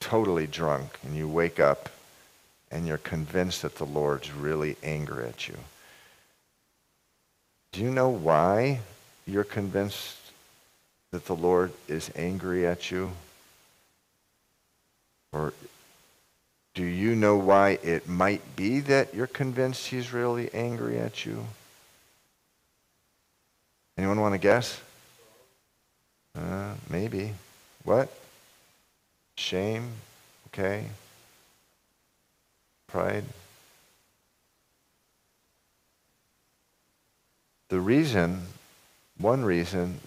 totally drunk and you wake up and you're convinced that the Lord's really angry at you. Do you know why you're convinced that the Lord is angry at you? Or do you know why it might be that you're convinced he's really angry at you? Anyone want to guess? Uh, maybe. What? Shame? Okay. Pride? The reason, one reason,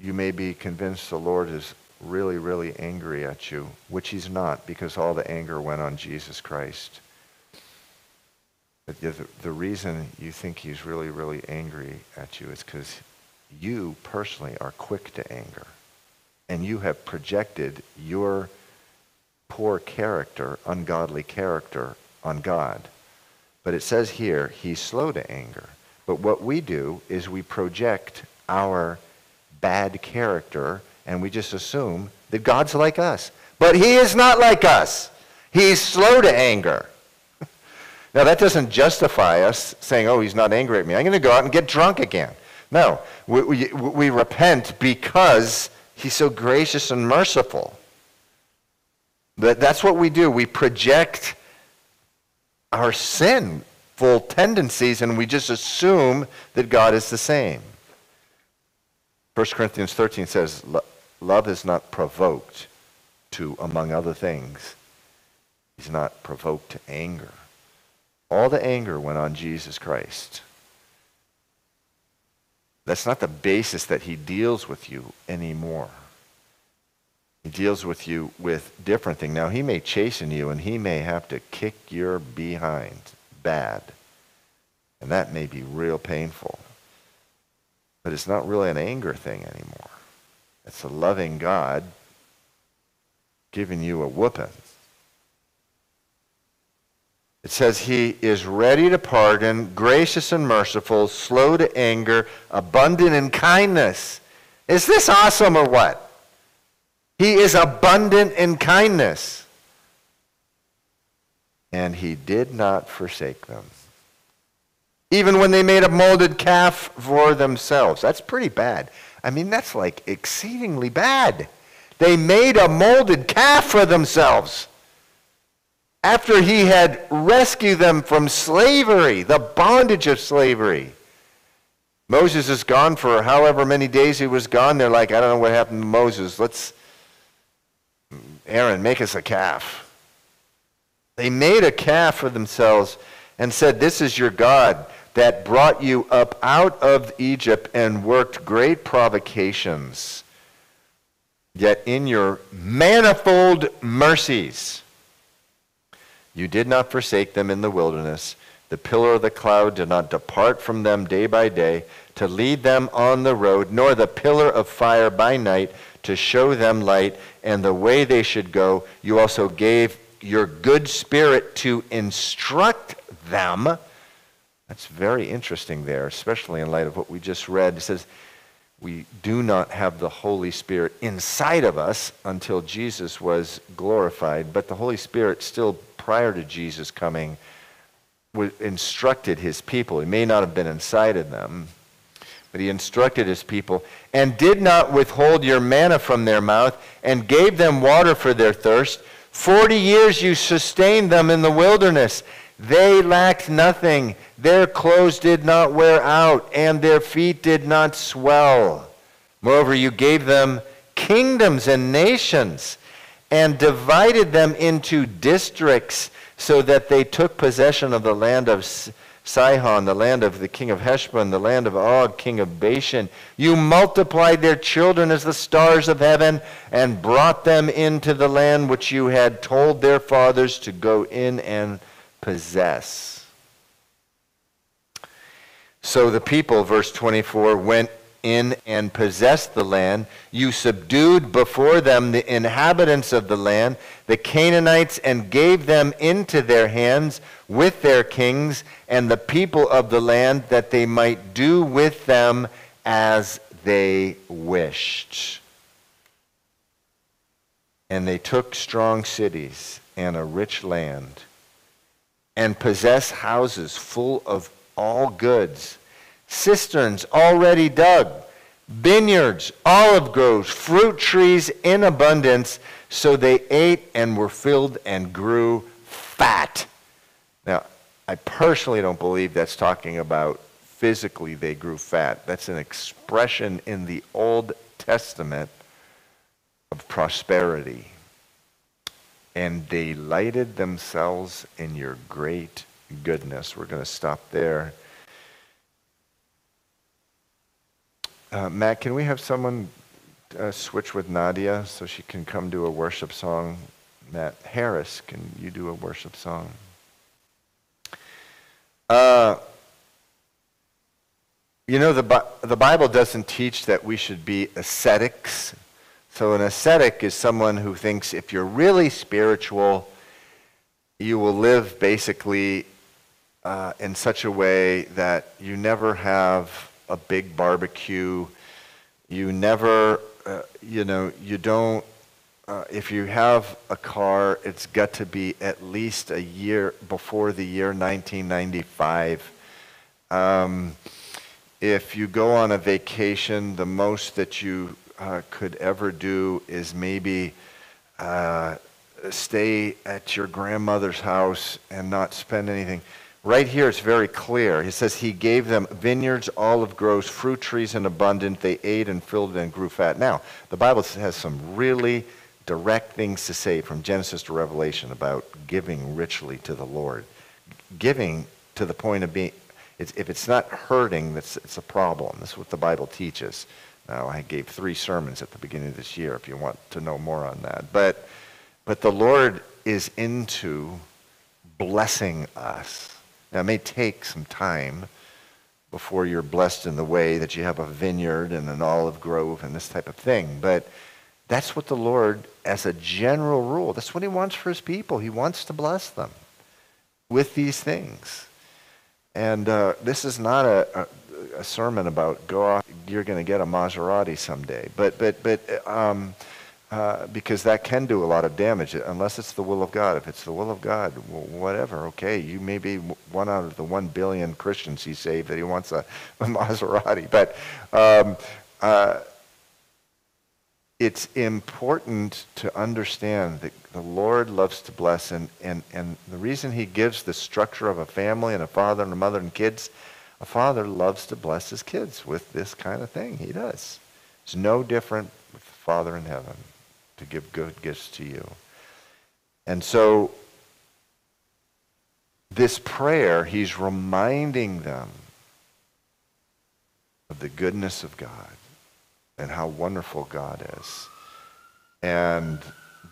you may be convinced the Lord is really, really angry at you, which he's not because all the anger went on Jesus Christ. But the, the reason you think he's really, really angry at you is because you personally are quick to anger. And you have projected your poor character, ungodly character, on God. But it says here, he's slow to anger. But what we do is we project our bad character and we just assume that God's like us. But he is not like us. He's slow to anger. now, that doesn't justify us saying, oh, he's not angry at me. I'm going to go out and get drunk again. No, we, we, we repent because he's so gracious and merciful. That, that's what we do. We project our sinful tendencies and we just assume that God is the same. 1 Corinthians 13 says, Love is not provoked to, among other things, he's not provoked to anger. All the anger went on Jesus Christ. That's not the basis that he deals with you anymore. He deals with you with different things. Now, he may chasten you and he may have to kick your behind bad. And that may be real painful. But it's not really an anger thing anymore. It's a loving God giving you a whooping. It says he is ready to pardon, gracious and merciful, slow to anger, abundant in kindness. Is this awesome or what? He is abundant in kindness. And he did not forsake them. Even when they made a molded calf for themselves. That's pretty bad. I mean, that's like exceedingly bad. They made a molded calf for themselves after he had rescued them from slavery, the bondage of slavery. Moses is gone for however many days he was gone. They're like, I don't know what happened to Moses. Let's, Aaron, make us a calf. They made a calf for themselves and said, This is your God that brought you up out of Egypt and worked great provocations. Yet in your manifold mercies, you did not forsake them in the wilderness. The pillar of the cloud did not depart from them day by day to lead them on the road, nor the pillar of fire by night to show them light and the way they should go. You also gave your good spirit to instruct them that's very interesting there, especially in light of what we just read. It says, we do not have the Holy Spirit inside of us until Jesus was glorified, but the Holy Spirit still prior to Jesus coming instructed his people. He may not have been inside of them, but he instructed his people and did not withhold your manna from their mouth and gave them water for their thirst. Forty years you sustained them in the wilderness they lacked nothing. Their clothes did not wear out, and their feet did not swell. Moreover, you gave them kingdoms and nations, and divided them into districts so that they took possession of the land of Sihon, the land of the king of Heshbon, the land of Og, king of Bashan. You multiplied their children as the stars of heaven and brought them into the land which you had told their fathers to go in and possess. So the people, verse 24, went in and possessed the land. You subdued before them the inhabitants of the land, the Canaanites, and gave them into their hands with their kings and the people of the land, that they might do with them as they wished. And they took strong cities and a rich land, and possessed houses full of all goods cisterns already dug, vineyards, olive groves, fruit trees in abundance. So they ate and were filled and grew fat. Now, I personally don't believe that's talking about physically they grew fat. That's an expression in the Old Testament of prosperity. And delighted themselves in your great goodness. We're going to stop there. Uh, Matt, can we have someone uh, switch with Nadia so she can come do a worship song? Matt Harris, can you do a worship song? Uh, you know, the, the Bible doesn't teach that we should be ascetics. So, an ascetic is someone who thinks if you're really spiritual, you will live basically uh, in such a way that you never have a big barbecue. You never, uh, you know, you don't, uh, if you have a car, it's got to be at least a year before the year 1995. Um, if you go on a vacation, the most that you uh, could ever do is maybe uh, stay at your grandmother's house and not spend anything. Right here, it's very clear. He says, He gave them vineyards, olive groves, fruit trees in abundance. They ate and filled and grew fat. Now, the Bible has some really direct things to say from Genesis to Revelation about giving richly to the Lord. Giving to the point of being, it's, if it's not hurting, that's, it's a problem. That's what the Bible teaches. Now, I gave three sermons at the beginning of this year if you want to know more on that. But, but the Lord is into blessing us now, it may take some time before you're blessed in the way that you have a vineyard and an olive grove and this type of thing, but that's what the Lord, as a general rule, that's what He wants for His people. He wants to bless them with these things. And uh, this is not a, a, a, sermon about go off, you're going to get a Maserati someday. But, but, but um, uh, because that can do a lot of damage unless it's the will of God. If it's the will of God, whatever, okay, you may be one out of the one billion Christians he saved that he wants a, a Maserati. But um, uh, it's important to understand that the Lord loves to bless, and, and, and the reason he gives the structure of a family and a father and a mother and kids, a father loves to bless his kids with this kind of thing. He does. It's no different with the Father in heaven to give good gifts to you. And so, this prayer, he's reminding them of the goodness of God and how wonderful God is. And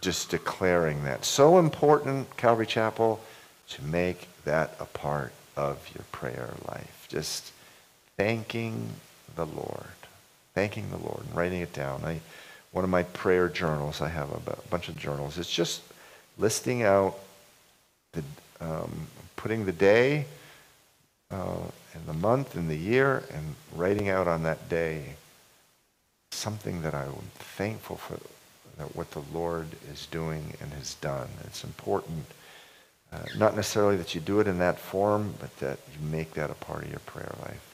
just declaring that. So important, Calvary Chapel, to make that a part of your prayer life. Just thanking the Lord. Thanking the Lord and writing it down. I, one of my prayer journals. I have a bunch of journals. It's just listing out, the, um, putting the day uh, and the month and the year and writing out on that day something that I'm thankful for that what the Lord is doing and has done. It's important, uh, not necessarily that you do it in that form, but that you make that a part of your prayer life.